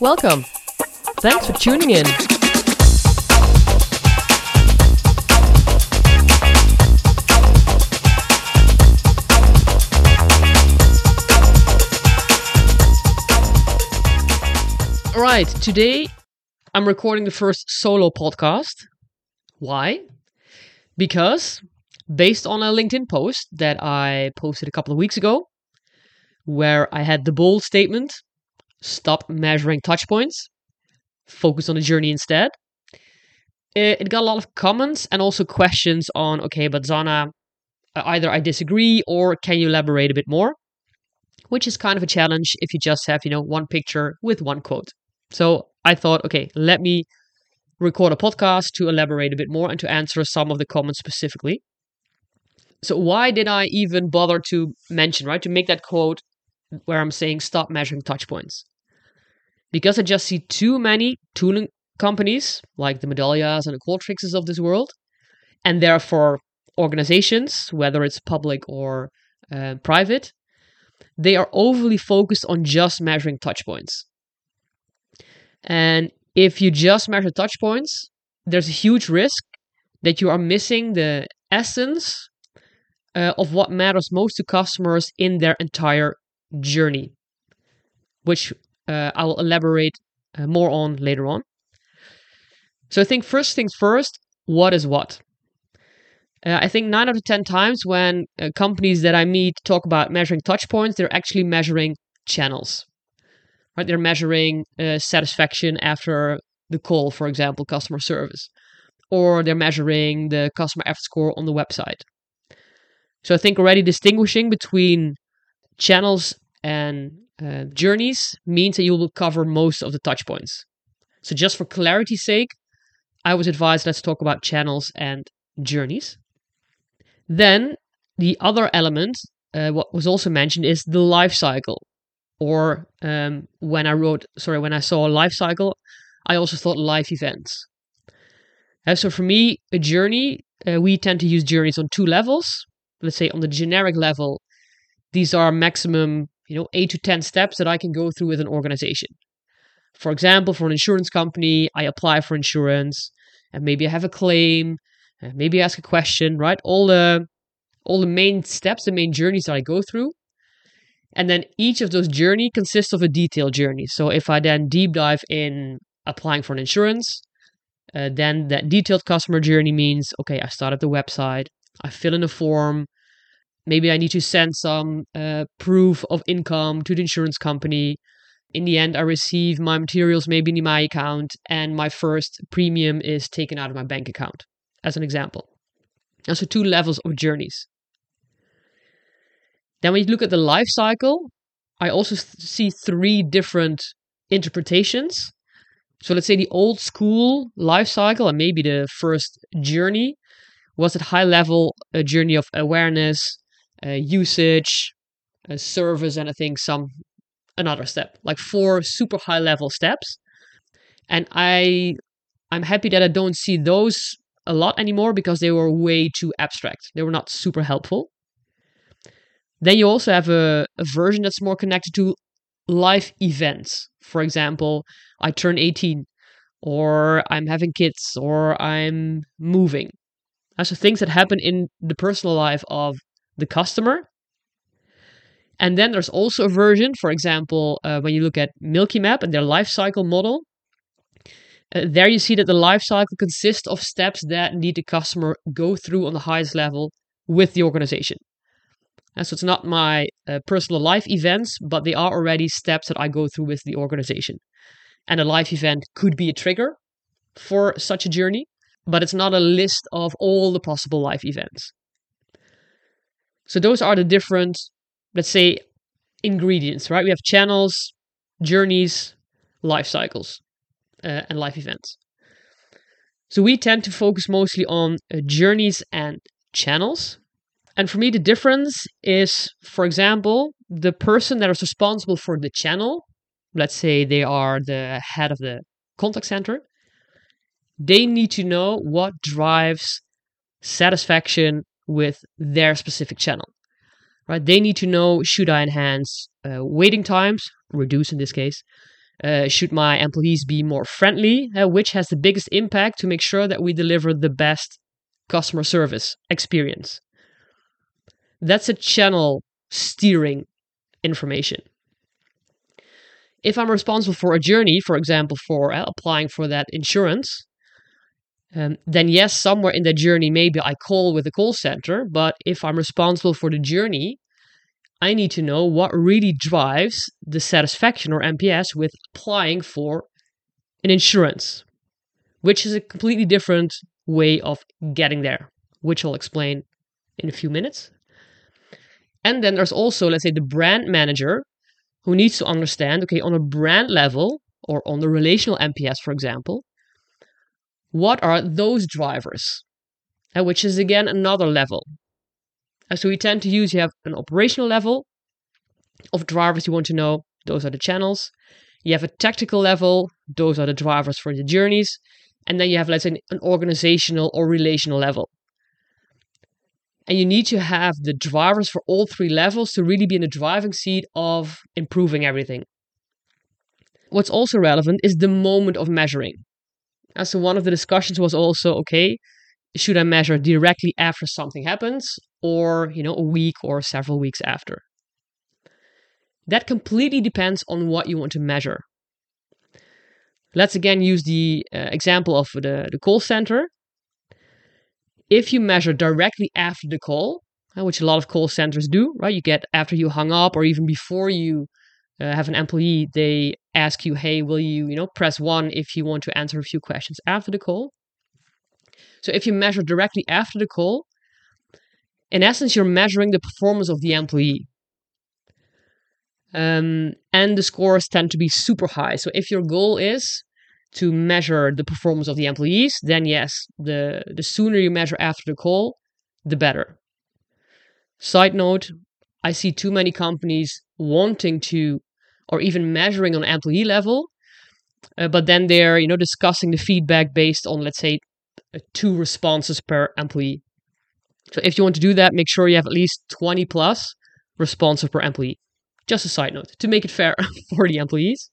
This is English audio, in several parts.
Welcome. Thanks for tuning in. All right, today I'm recording the first solo podcast. Why? Because based on a LinkedIn post that I posted a couple of weeks ago, where I had the bold statement stop measuring touch points, focus on the journey instead. It, got a lot of comments and also questions on okay, but Zanna, uh, either I disagree or can you elaborate a bit more? Which is kind of a challenge if you just have, you know, one picture with one quote. So I thought, okay, let me record a podcast to elaborate a bit more and to answer some of the comments specifically. So why did I even bother to mention, right, to make that quote where I'm saying stop measuring touch points? Because I just see too many tooling companies like the Medallias and the Qualtrics's of this world, and therefore organizations, whether it's public or uh, private, they are overly focused on just measuring touch points. And if you just measure touch points, there's a huge risk that you are missing the essence uh, of what matters most to customers in their entire journey, which uh, I will elaborate uh, more on later on. So I think first things first, what is what? Uh, I think nine out of 10 times when uh, companies that I meet talk about measuring touch points, they're actually measuring channels. Right? They're measuring uh, satisfaction after the call, for example, customer service, or they're measuring the customer effort score on the website. So I think already distinguishing between channels and uh, journeys means that you will cover most of the touch points. So just for clarity's sake, I was advised let's talk about channels and journeys. Then the other element, uh, what was also mentioned, is the life cycle. Or um, when I wrote, sorry, when I saw life cycle, I also thought life events. Uh, so for me, a journey, uh, we tend to use journeys on two levels. Let's say on the generic level, these are maximum, you know, eight to 10 steps that I can go through with an organization. For example, for an insurance company, I apply for insurance and maybe I have a claim, and maybe ask a question, right? All the all the main steps, the main journeys that I go through. And then each of those journey consists of a detailed journey. So if I then deep dive in applying for an insurance, uh, then that detailed customer journey means okay, I start at the website, I fill in a form, maybe I need to send some uh, proof of income to the insurance company. In the end, I receive my materials maybe in my account, and my first premium is taken out of my bank account, as an example. And so, two levels of journeys. Then, when you look at the life cycle, I also see three different interpretations. So, let's say the old school life cycle, and maybe the first journey, was at high level a journey of awareness, usage, uh, service, and I think some another step, like four super high level steps. And I I'm happy that I don't see those a lot anymore because they were way too abstract. They were not super helpful. Then you also have a, a version that's more connected to life events. For example, I turn 18, or I'm having kids, or I'm moving. So things that happen in the personal life of the customer. And then there's also a version, for example, uh, when you look at Milky Map and their life cycle model, uh, there you see that the life cycle consists of steps that need the customer go through on the highest level with the organization. And so it's not my uh, personal life events, but they are already steps that I go through with the organization. And a life event could be a trigger for such a journey, but it's not a list of all the possible life events. So those are the different, let's say, ingredients, right? We have channels, journeys, life cycles uh, and life events. So we tend to focus mostly on uh, journeys and channels. And for me, the difference is, for example, the person that is responsible for the channel, let's say they are the head of the contact center, they need to know what drives satisfaction with their specific channel. Right? They need to know should I enhance uh, waiting times, reduce in this case, Uh, should my employees be more friendly? Uh, which has the biggest impact to make sure that we deliver the best customer service experience? That's a channel steering information. If I'm responsible for a journey, for example, for uh, applying for that insurance, um, then yes, somewhere in that journey, maybe I call with the call center. But if I'm responsible for the journey, I need to know what really drives the satisfaction or NPS with applying for an insurance, which is a completely different way of getting there, which I'll explain in a few minutes. And then there's also, let's say, the brand manager who needs to understand okay, on a brand level or on the relational NPS, for example, what are those drivers? Uh, which is again another level. Uh, so we tend to use you have an operational level of drivers you want to know, those are the channels. You have a tactical level, those are the drivers for the journeys. And then you have, let's say, an organizational or relational level. And you need to have the drivers for all three levels to really be in the driving seat of improving everything. What's also relevant is the moment of measuring. And so one of the discussions was also okay, should I measure directly after something happens or, you know, a week or several weeks after? That completely depends on what you want to measure. Let's again use the uh, example of the, the call center. If you measure directly after the call, uh, which a lot of call centers do, right? You get after you hung up or even before you uh, have an employee, they ask you, hey, will you, you know, press one if you want to answer a few questions after the call. So if you measure directly after the call, in essence, you're measuring the performance of the employee. Um, and the scores tend to be super high. So if your goal is to measure the performance of the employees, then yes, the, the sooner you measure after the call, the better. Side note, I see too many companies wanting to or even measuring on employee level. Uh, but then they're, you know, discussing the feedback based on, let's say, uh, two responses per employee. So if you want to do that, make sure you have at least 20 plus responses per employee. Just a side note to make it fair for the employees.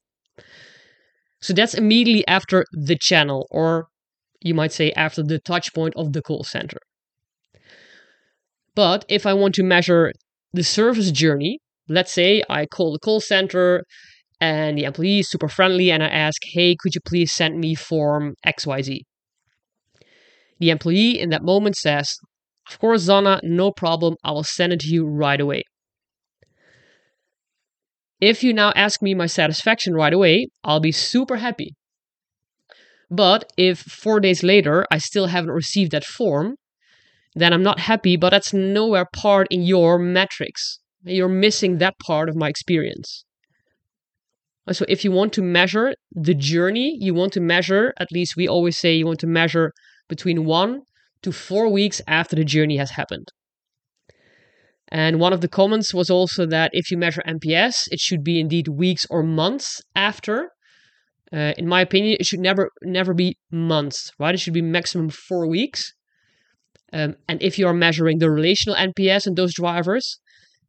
So that's immediately after the channel, or you might say after the touch point of the call center. But if I want to measure the service journey, let's say I call the call center and the employee is super friendly and I ask, hey, could you please send me form XYZ? The employee in that moment says, of course, Zanna, no problem. I will send it to you right away. If you now ask me my satisfaction right away, I'll be super happy. But if four days later I still haven't received that form, then I'm not happy, but that's nowhere part in your metrics. You're missing that part of my experience. So if you want to measure the journey, you want to measure, at least we always say you want to measure between one to four weeks after the journey has happened. And one of the comments was also that if you measure NPS, it should be indeed weeks or months after. Uh, in my opinion, it should never never be months, right? It should be maximum four weeks. Um, and if you are measuring the relational NPS and those drivers,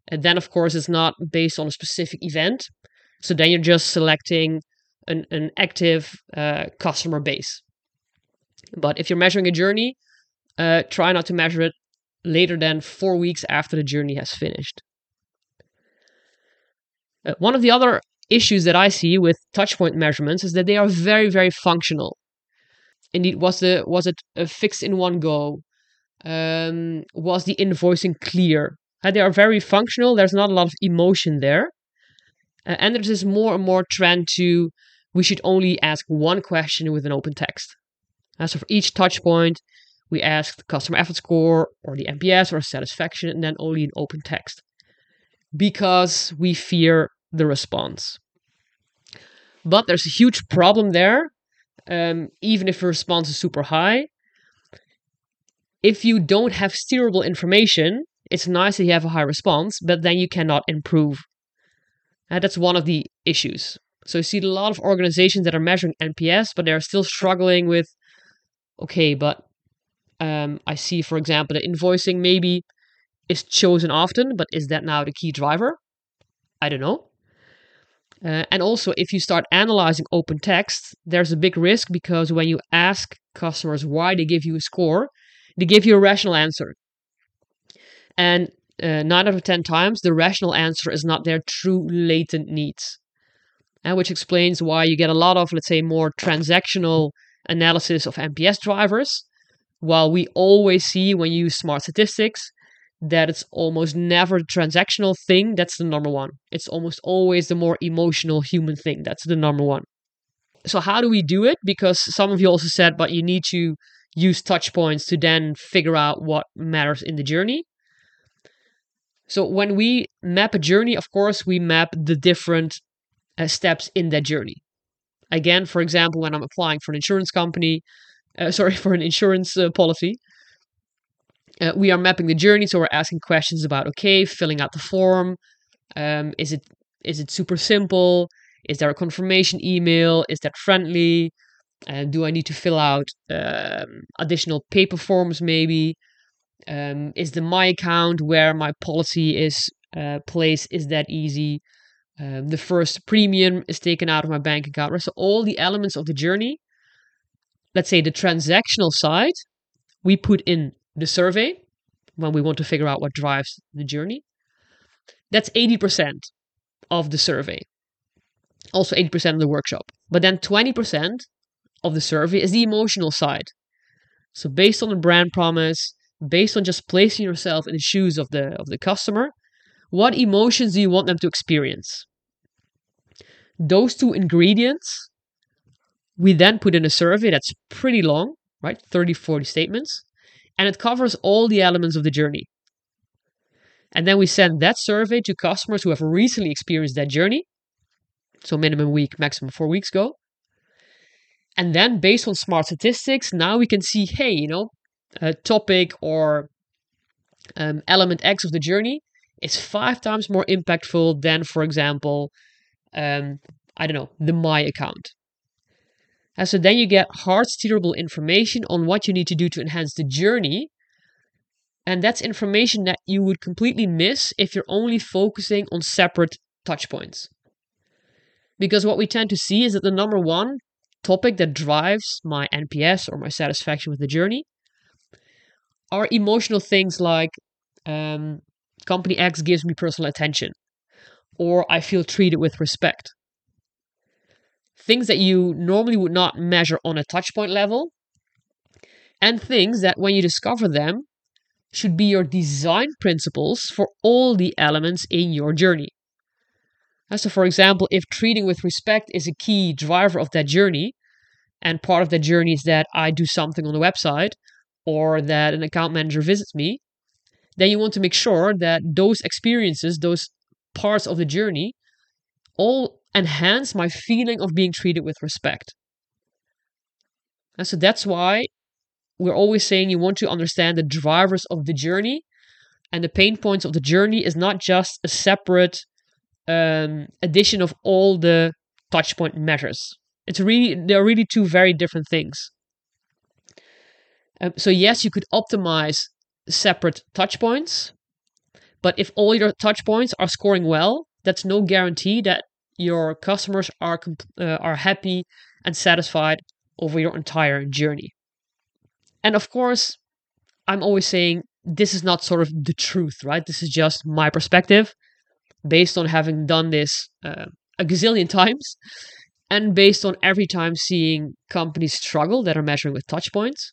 and then, of course, it's not based on a specific event. So then you're just selecting an, an active uh, customer base. But if you're measuring a journey, uh, try not to measure it later than four weeks after the journey has finished. Uh, one of the other issues that I see with touchpoint measurements is that they are very, very functional. Indeed, was the was it fixed in one go? Um, was the invoicing clear? Uh, they are very functional. There's not a lot of emotion there. Uh, and there's this more and more trend to we should only ask one question with an open text. Uh, so for each touch point, we ask the customer effort score or the NPS or satisfaction, and then only an open text because we fear the response. But there's a huge problem there. Um, even if the response is super high, if you don't have steerable information, it's nice that you have a high response, but then you cannot improve. And that's one of the issues. So you see a lot of organizations that are measuring NPS, but they're still struggling with, okay, but um, I see, for example, that invoicing maybe is chosen often, but is that now the key driver? I don't know. Uh, and also, if you start analyzing open text, there's a big risk because when you ask customers why they give you a score, they give you a rational answer. And uh, nine out of 10 times, the rational answer is not their true latent needs. And which explains why you get a lot of, let's say, more transactional analysis of NPS drivers, while we always see when you use smart statistics that it's almost never the transactional thing that's the number one. It's almost always the more emotional human thing that's the number one. So, how do we do it? Because some of you also said, but you need to use touch points to then figure out what matters in the journey. So, when we map a journey, of course, we map the different uh, steps in that journey. Again, for example, when I'm applying for an insurance company, uh, sorry, for an insurance uh, policy, uh, we are mapping the journey. So we're asking questions about, okay, filling out the form. Um, is it is it super simple? Is there a confirmation email? Is that friendly? And do I need to fill out um, additional paper forms maybe? Um, is the my account where my policy is uh, placed? Is that easy? Um, the first premium is taken out of my bank account. Right? So all the elements of the journey, let's say the transactional side, we put in the survey when we want to figure out what drives the journey. That's 80% of the survey. Also 80% of the workshop. But then 20% of the survey is the emotional side. So based on the brand promise, based on just placing yourself in the shoes of the of the customer, what emotions do you want them to experience? Those two ingredients, we then put in a survey that's pretty long, right? 30, 40 statements, and it covers all the elements of the journey. And then we send that survey to customers who have recently experienced that journey. So minimum week, maximum four weeks ago. And then based on smart statistics, now we can see, hey, you know, a topic or um, element X of the journey is five times more impactful than, for example, um, I don't know, the My account. And so then you get hard steerable information on what you need to do to enhance the journey. And that's information that you would completely miss if you're only focusing on separate touch points. Because what we tend to see is that the number one topic that drives my NPS or my satisfaction with the journey are emotional things like um, company X gives me personal attention, or I feel treated with respect, things that you normally would not measure on a touchpoint level, and things that when you discover them should be your design principles for all the elements in your journey. So, for example, if treating with respect is a key driver of that journey, and part of that journey is that I do something on the website or that an account manager visits me, then you want to make sure that those experiences, those parts of the journey, all enhance my feeling of being treated with respect. And so that's why we're always saying you want to understand the drivers of the journey and the pain points of the journey is not just a separate um, addition of all the touchpoint measures. It's really they're really two very different things. Um, so yes, you could optimize separate touchpoints, but if all your touchpoints are scoring well, that's no guarantee that your customers are uh, are happy and satisfied over your entire journey. And of course, I'm always saying this is not sort of the truth, right? This is just my perspective based on having done this uh, a gazillion times and based on every time seeing companies struggle that are measuring with touch points.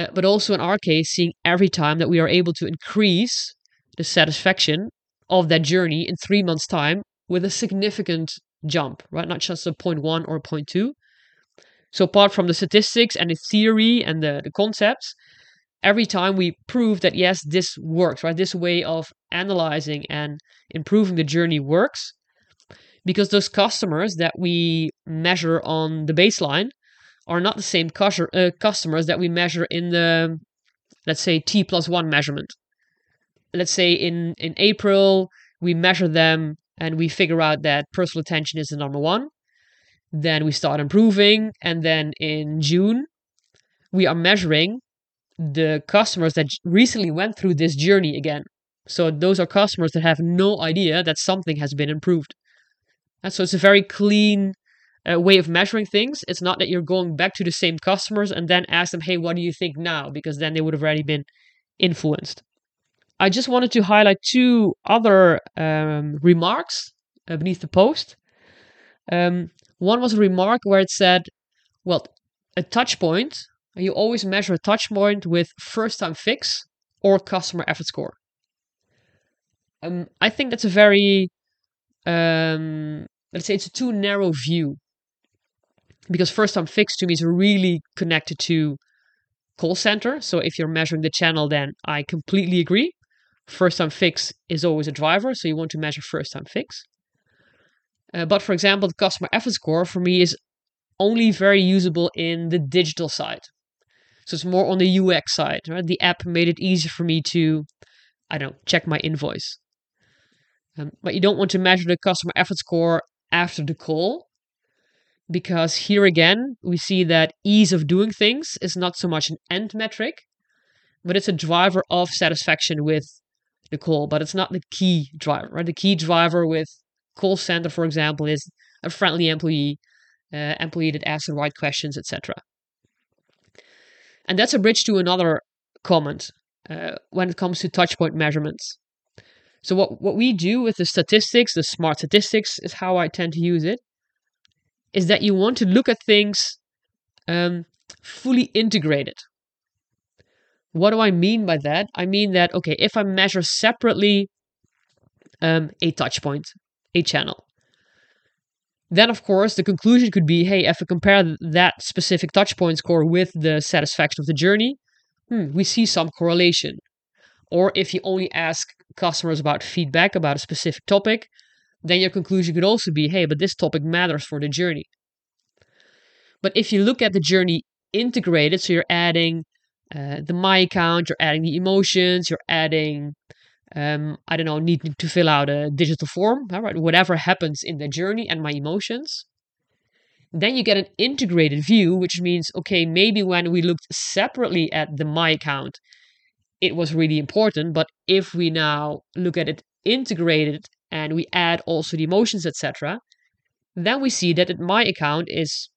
Uh, but also in our case, seeing every time that we are able to increase the satisfaction of that journey in three months' time with a significant jump, right? Not just a 0.1 or a 0.2. So apart from the statistics and the theory and the, the concepts, every time we prove that yes, this works, right? This way of analyzing and improving the journey works. Because those customers that we measure on the baseline are not the same uh, customers that we measure in the, let's say, T plus one measurement. Let's say in, in April, we measure them and we figure out that personal attention is the number one. Then we start improving. And then in June, we are measuring the customers that recently went through this journey again. So those are customers that have no idea that something has been improved. And so it's a very clean uh, way of measuring things. It's not that you're going back to the same customers and then ask them, hey, what do you think now? Because then they would have already been influenced. I just wanted to highlight two other um, remarks uh, beneath the post. Um, one was a remark where it said, well, a touch point, you always measure a touch point with first time fix or customer effort score. Um, I think that's a very, um, let's say it's a too narrow view. Because first time fix to me is really connected to call center. So if you're measuring the channel, then I completely agree. First time fix is always a driver, so you want to measure first time fix. Uh, but for example, the customer effort score for me is only very usable in the digital side. So it's more on the UX side. Right? The app made it easy for me to, I don't know, check my invoice. Um, but you don't want to measure the customer effort score after the call because here again, we see that ease of doing things is not so much an end metric, but it's a driver of satisfaction with the call, but it's not the key driver. Right? The key driver with call center, for example, is a friendly employee, uh, employee that asks the right questions, etc. And that's a bridge to another comment uh, when it comes to touchpoint measurements. So what, what we do with the statistics, the smart statistics is how I tend to use it, is that you want to look at things um, fully integrated. What do I mean by that? I mean that, okay, if I measure separately um, a touch point, a channel, then of course the conclusion could be hey, if I compare that specific touch point score with the satisfaction of the journey, hmm, we see some correlation. Or if you only ask customers about feedback about a specific topic, then your conclusion could also be hey, but this topic matters for the journey. But if you look at the journey integrated, so you're adding uh, the my account, you're adding the emotions, you're adding, um, I don't know, needing to fill out a digital form, right? Whatever happens in the journey and my emotions. Then you get an integrated view, which means, okay, maybe when we looked separately at the my account, it was really important. But if we now look at it integrated and we add also the emotions, etc., then we see that my account is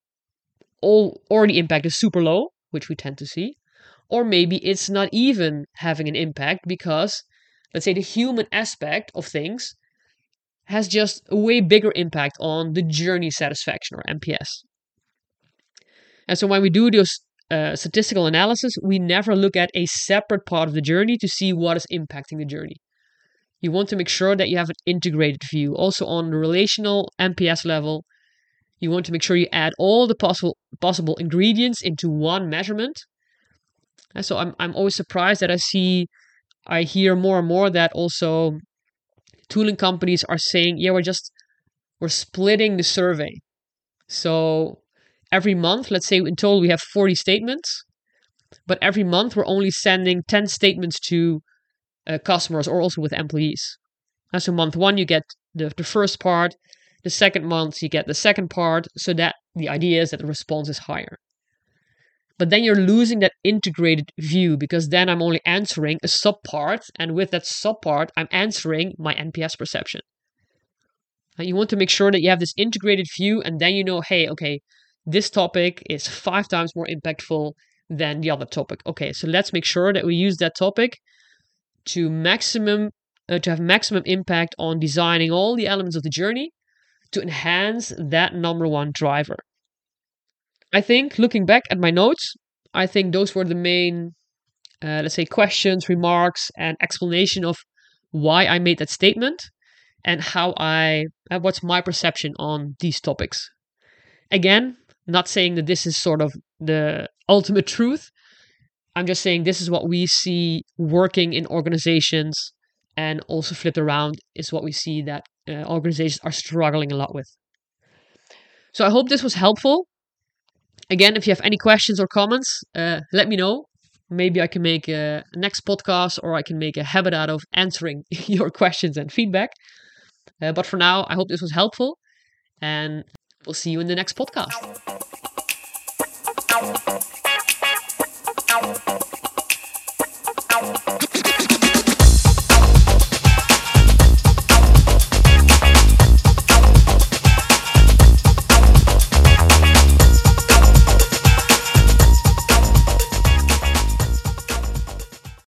all or the impact is super low, which we tend to see, or maybe it's not even having an impact because let's say the human aspect of things has just a way bigger impact on the journey satisfaction or NPS. And so when we do those uh, statistical analysis, we never look at a separate part of the journey to see what is impacting the journey. You want to make sure that you have an integrated view. Also on the relational NPS level, you want to make sure you add all the possible possible ingredients into one measurement. And so I'm I'm always surprised that I see I hear more and more that also tooling companies are saying, yeah, we're just we're splitting the survey. So every month, let's say in total we have 40 statements, but every month we're only sending 10 statements to uh, customers or also with employees. And so month one, you get the, the first part. The second month, you get the second part. So that the idea is that the response is higher. But then you're losing that integrated view because then I'm only answering a subpart. And with that subpart, I'm answering my NPS perception. And you want to make sure that you have this integrated view and then you know, hey, okay, this topic is five times more impactful than the other topic. Okay, so let's make sure that we use that topic to maximum uh, to have maximum impact on designing all the elements of the journey to enhance that number one driver. I think looking back at my notes, I think those were the main, uh, let's say, questions, remarks, and explanation of why I made that statement and how I, uh, what's my perception on these topics. Again, not saying that this is sort of the ultimate truth. I'm just saying this is what we see working in organizations and also flipped around is what we see that uh, organizations are struggling a lot with. So I hope this was helpful. Again, if you have any questions or comments, uh, let me know. Maybe I can make a next podcast or I can make a habit out of answering your questions and feedback. Uh, but for now, I hope this was helpful and we'll see you in the next podcast.